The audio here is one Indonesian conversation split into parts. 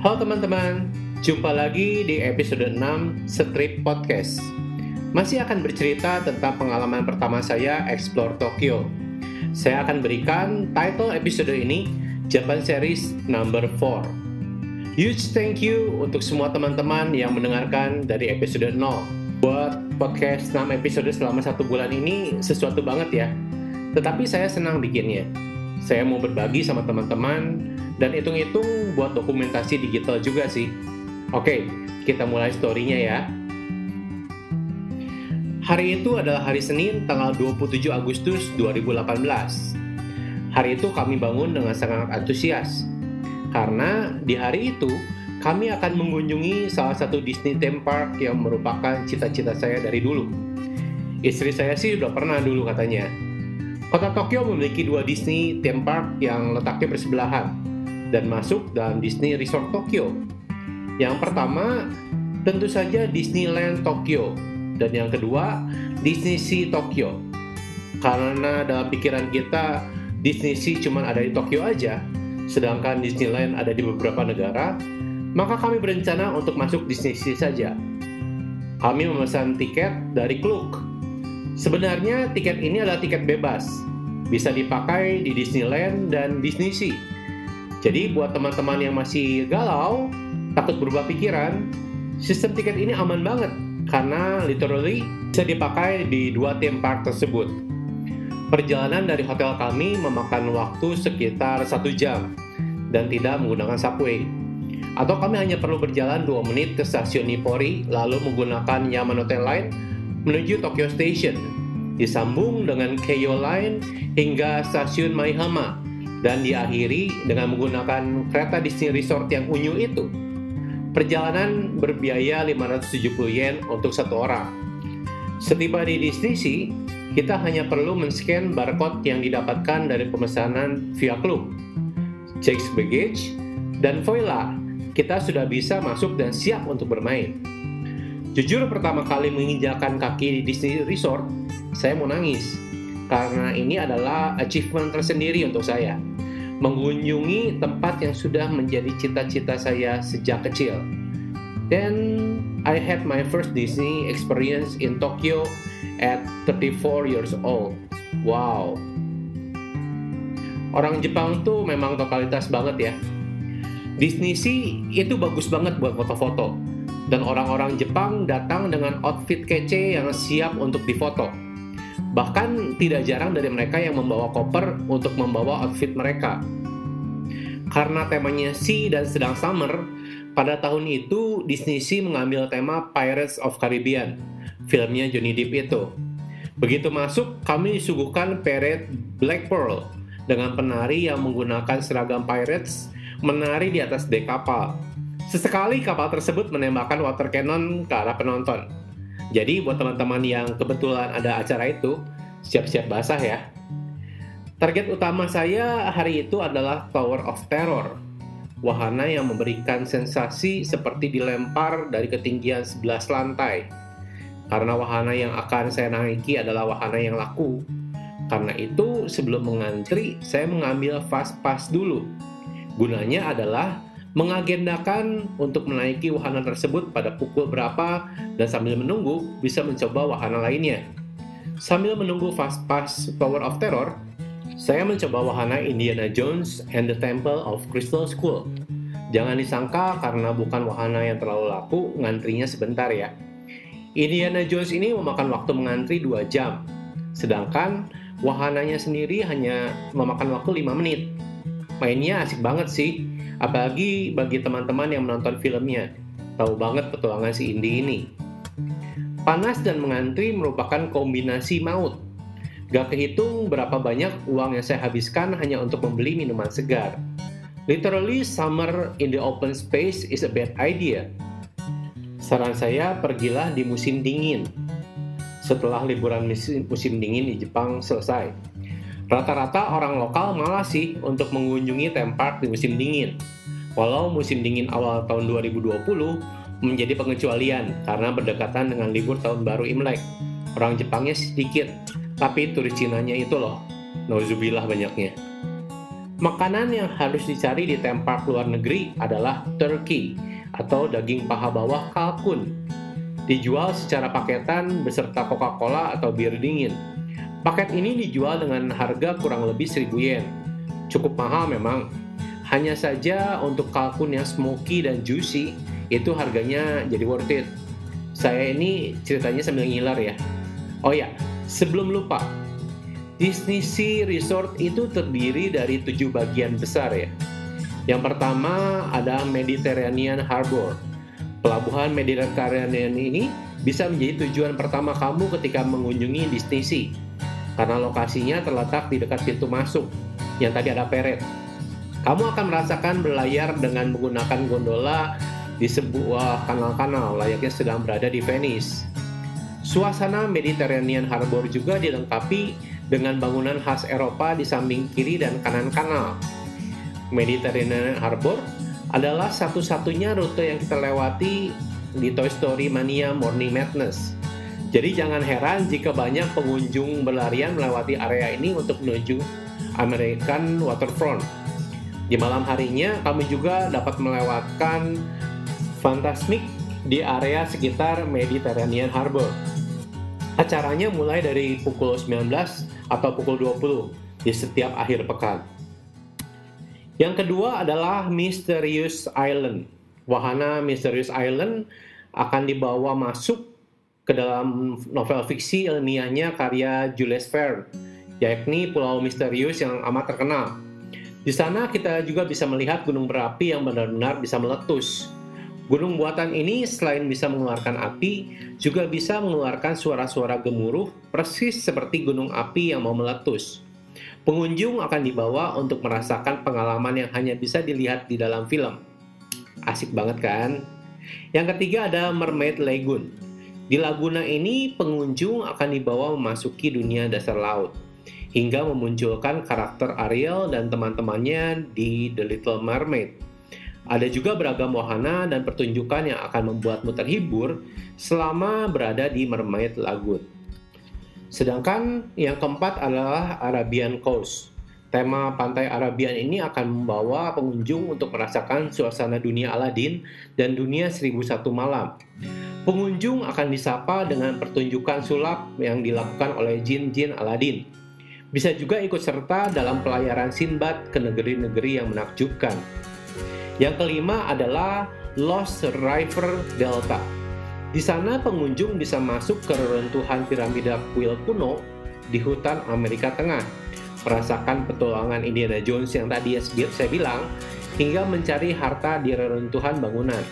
Halo teman-teman, jumpa lagi di episode 6 Strip Podcast. Masih akan bercerita tentang pengalaman pertama saya explore Tokyo. Saya akan berikan title episode ini Japan Series Number 4. Huge thank you untuk semua teman-teman yang mendengarkan dari episode 0. Buat podcast 6 episode selama satu bulan ini sesuatu banget ya. Tetapi saya senang bikinnya. Saya mau berbagi sama teman-teman dan hitung-hitung buat dokumentasi digital juga sih. Oke, kita mulai story-nya ya. Hari itu adalah hari Senin tanggal 27 Agustus 2018. Hari itu kami bangun dengan sangat antusias. Karena di hari itu kami akan mengunjungi salah satu Disney theme park yang merupakan cita-cita saya dari dulu. Istri saya sih udah pernah dulu katanya. Kota Tokyo memiliki dua Disney theme park yang letaknya bersebelahan, dan masuk dalam Disney Resort Tokyo. Yang pertama, tentu saja Disneyland Tokyo, dan yang kedua, Disney Sea Tokyo. Karena dalam pikiran kita, Disney Sea cuma ada di Tokyo aja, sedangkan Disneyland ada di beberapa negara, maka kami berencana untuk masuk Disney Sea saja. Kami memesan tiket dari Klook. Sebenarnya tiket ini adalah tiket bebas, bisa dipakai di Disneyland dan Disney Sea jadi buat teman-teman yang masih galau, takut berubah pikiran, sistem tiket ini aman banget karena literally bisa dipakai di dua theme park tersebut. Perjalanan dari hotel kami memakan waktu sekitar satu jam dan tidak menggunakan subway. Atau kami hanya perlu berjalan 2 menit ke stasiun Nippori lalu menggunakan Yaman Hotel Line menuju Tokyo Station, disambung dengan Keio Line hingga stasiun Maihama dan diakhiri dengan menggunakan kereta Disney Resort yang unyu itu. Perjalanan berbiaya 570 yen untuk satu orang. Setiba di Disney Sea, kita hanya perlu men-scan barcode yang didapatkan dari pemesanan via klub. Checks baggage, dan voila, kita sudah bisa masuk dan siap untuk bermain. Jujur pertama kali menginjakan kaki di Disney Resort, saya mau nangis karena ini adalah achievement tersendiri untuk saya mengunjungi tempat yang sudah menjadi cita-cita saya sejak kecil. Then I had my first Disney experience in Tokyo at 34 years old. Wow. Orang Jepang tuh memang totalitas banget ya. Disney sih itu bagus banget buat foto-foto. Dan orang-orang Jepang datang dengan outfit kece yang siap untuk difoto Bahkan tidak jarang dari mereka yang membawa koper untuk membawa outfit mereka. Karena temanya sea dan sedang summer, pada tahun itu Disney Sea mengambil tema Pirates of Caribbean, filmnya Johnny Depp itu. Begitu masuk, kami disuguhkan parade Black Pearl dengan penari yang menggunakan seragam pirates menari di atas dek kapal. Sesekali kapal tersebut menembakkan water cannon ke arah penonton. Jadi buat teman-teman yang kebetulan ada acara itu, siap-siap basah ya. Target utama saya hari itu adalah Tower of Terror, wahana yang memberikan sensasi seperti dilempar dari ketinggian 11 lantai. Karena wahana yang akan saya naiki adalah wahana yang laku. Karena itu, sebelum mengantri, saya mengambil fast pass dulu. Gunanya adalah mengagendakan untuk menaiki wahana tersebut pada pukul berapa dan sambil menunggu bisa mencoba wahana lainnya. Sambil menunggu Fast Pass Power of Terror, saya mencoba wahana Indiana Jones and the Temple of Crystal Skull. Jangan disangka karena bukan wahana yang terlalu laku, ngantrinya sebentar ya. Indiana Jones ini memakan waktu mengantri 2 jam, sedangkan wahananya sendiri hanya memakan waktu 5 menit. Mainnya asik banget sih, Apalagi bagi teman-teman yang menonton filmnya, tahu banget petualangan si Indi ini. Panas dan mengantri merupakan kombinasi maut. Gak kehitung berapa banyak uang yang saya habiskan hanya untuk membeli minuman segar. Literally, summer in the open space is a bad idea. Saran saya, pergilah di musim dingin. Setelah liburan musim, musim dingin di Jepang selesai, Rata-rata orang lokal malah sih untuk mengunjungi tempat di musim dingin. Walau musim dingin awal tahun 2020 menjadi pengecualian karena berdekatan dengan libur tahun baru Imlek. Orang Jepangnya sedikit, tapi turis Cinanya itu loh. Nauzubillah banyaknya. Makanan yang harus dicari di tempat luar negeri adalah turkey atau daging paha bawah kalkun. Dijual secara paketan beserta Coca-Cola atau bir dingin. Paket ini dijual dengan harga kurang lebih 1000 yen. Cukup mahal memang. Hanya saja untuk kalkun yang smoky dan juicy itu harganya jadi worth it. Saya ini ceritanya sambil ngiler ya. Oh ya, sebelum lupa, Disney Sea Resort itu terdiri dari tujuh bagian besar ya. Yang pertama ada Mediterranean Harbor. Pelabuhan Mediterranean ini bisa menjadi tujuan pertama kamu ketika mengunjungi Disney Sea. Karena lokasinya terletak di dekat pintu masuk, yang tadi ada peret. Kamu akan merasakan berlayar dengan menggunakan gondola di sebuah kanal-kanal layaknya sedang berada di Venice. Suasana Mediterranean Harbor juga dilengkapi dengan bangunan khas Eropa di samping kiri dan kanan kanal. Mediterranean Harbor adalah satu-satunya rute yang kita lewati di Toy Story Mania Morning Madness. Jadi jangan heran jika banyak pengunjung berlarian melewati area ini untuk menuju American Waterfront. Di malam harinya, kami juga dapat melewatkan Fantasmic di area sekitar Mediterranean Harbor. Acaranya mulai dari pukul 19 atau pukul 20 di setiap akhir pekan. Yang kedua adalah Mysterious Island. Wahana Mysterious Island akan dibawa masuk ke dalam novel fiksi ilmiahnya karya Jules Verne, yakni Pulau Misterius yang amat terkenal. Di sana kita juga bisa melihat gunung berapi yang benar-benar bisa meletus Gunung buatan ini selain bisa mengeluarkan api, juga bisa mengeluarkan suara-suara gemuruh persis seperti gunung api yang mau meletus. Pengunjung akan dibawa untuk merasakan pengalaman yang hanya bisa dilihat di dalam film. Asik banget kan? Yang ketiga ada Mermaid Lagoon. Di laguna ini pengunjung akan dibawa memasuki dunia dasar laut hingga memunculkan karakter Ariel dan teman-temannya di The Little Mermaid. Ada juga beragam wahana dan pertunjukan yang akan membuatmu terhibur selama berada di Mermaid Lagoon. Sedangkan yang keempat adalah Arabian Coast. Tema pantai Arabian ini akan membawa pengunjung untuk merasakan suasana dunia Aladin dan dunia 1001 malam. Pengunjung akan disapa dengan pertunjukan sulap yang dilakukan oleh jin-jin Aladin. Bisa juga ikut serta dalam pelayaran Sinbad ke negeri-negeri yang menakjubkan. Yang kelima adalah Lost River Delta. Di sana pengunjung bisa masuk ke reruntuhan piramida kuil kuno di hutan Amerika Tengah, merasakan petualangan Indiana Jones yang tadi saya bilang, hingga mencari harta di reruntuhan bangunan.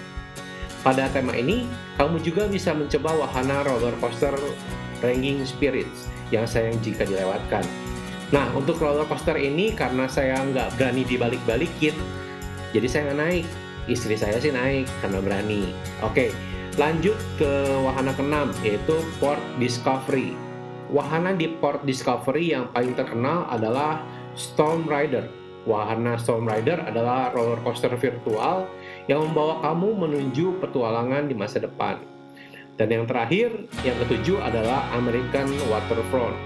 Pada tema ini, kamu juga bisa mencoba wahana roller coaster Ranging Spirits yang sayang jika dilewatkan. Nah, untuk roller coaster ini karena saya nggak berani dibalik-balikin, jadi saya nggak naik istri saya sih naik karena berani oke lanjut ke wahana keenam yaitu Port Discovery wahana di Port Discovery yang paling terkenal adalah Storm Rider. Wahana Storm Rider adalah roller coaster virtual yang membawa kamu menuju petualangan di masa depan. Dan yang terakhir, yang ketujuh adalah American Waterfront.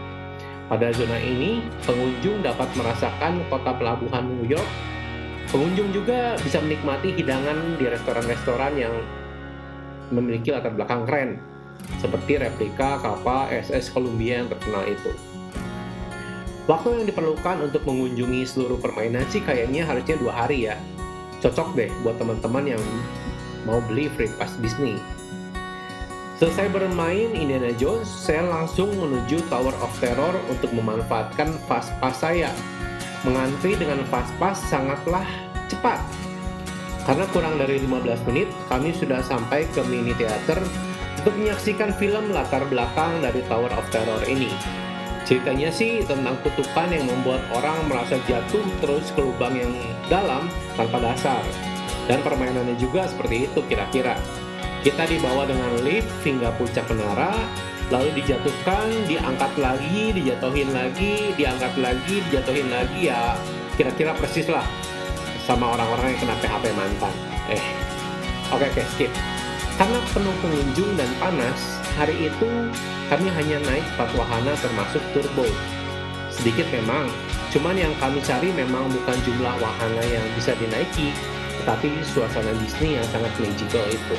Pada zona ini, pengunjung dapat merasakan kota pelabuhan New York. Pengunjung juga bisa menikmati hidangan di restoran-restoran yang memiliki latar belakang keren, seperti replika kapal SS Columbia yang terkenal itu. Waktu yang diperlukan untuk mengunjungi seluruh permainan sih kayaknya harusnya dua hari ya. Cocok deh buat teman-teman yang mau beli free pass Disney. Selesai bermain Indiana Jones, saya langsung menuju Tower of Terror untuk memanfaatkan fast pass saya Mengantri dengan fast-pass sangatlah cepat. Karena kurang dari 15 menit, kami sudah sampai ke mini theater untuk menyaksikan film latar belakang dari Tower of Terror ini. Ceritanya sih tentang kutukan yang membuat orang merasa jatuh terus ke lubang yang dalam tanpa dasar. Dan permainannya juga seperti itu kira-kira. Kita dibawa dengan lift hingga puncak menara, lalu dijatuhkan, diangkat lagi, dijatuhin lagi, diangkat lagi, dijatuhin lagi ya kira-kira persis lah sama orang-orang yang kena PHP mantan. Eh, oke okay, okay, skip. Karena penuh pengunjung dan panas, hari itu kami hanya naik empat wahana termasuk turbo. Sedikit memang, Cuman yang kami cari memang bukan jumlah wahana yang bisa dinaiki, tetapi suasana Disney yang sangat magical itu.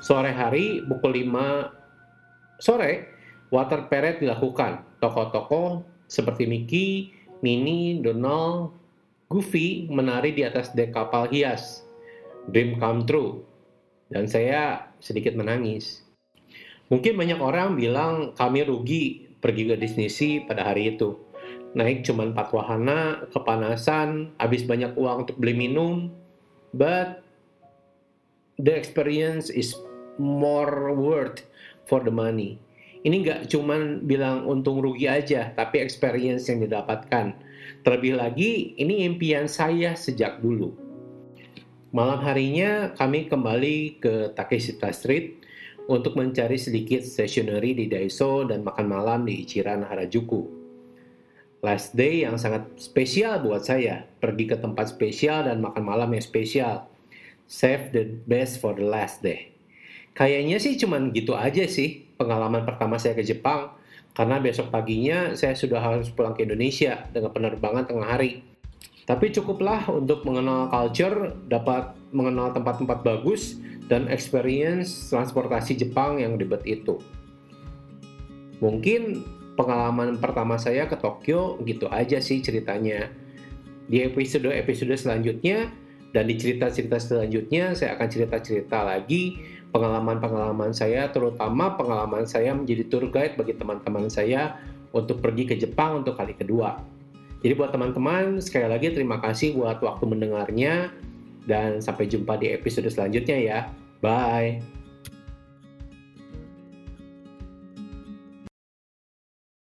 Sore hari pukul 5 sore, water parade dilakukan. Tokoh-tokoh seperti Mickey, Minnie, Donald, Goofy menari di atas dek kapal hias. Dream come true. Dan saya sedikit menangis. Mungkin banyak orang bilang kami rugi pergi ke Disney Sea pada hari itu. Naik cuma 4 wahana, kepanasan, habis banyak uang untuk beli minum, but the experience is more worth for the money. Ini nggak cuman bilang untung rugi aja, tapi experience yang didapatkan. Terlebih lagi, ini impian saya sejak dulu. Malam harinya kami kembali ke Takeshita Street untuk mencari sedikit stationery di Daiso dan makan malam di Ichiran Harajuku. Last day yang sangat spesial buat saya, pergi ke tempat spesial dan makan malam yang spesial. Save the best for the last day. Kayaknya sih cuman gitu aja sih pengalaman pertama saya ke Jepang karena besok paginya saya sudah harus pulang ke Indonesia dengan penerbangan tengah hari. Tapi cukuplah untuk mengenal culture, dapat mengenal tempat-tempat bagus, dan experience transportasi Jepang yang ribet itu. Mungkin pengalaman pertama saya ke Tokyo gitu aja sih ceritanya. Di episode-episode selanjutnya dan di cerita-cerita selanjutnya saya akan cerita-cerita lagi pengalaman-pengalaman saya, terutama pengalaman saya menjadi tour guide bagi teman-teman saya untuk pergi ke Jepang untuk kali kedua. Jadi buat teman-teman, sekali lagi terima kasih buat waktu mendengarnya dan sampai jumpa di episode selanjutnya ya. Bye.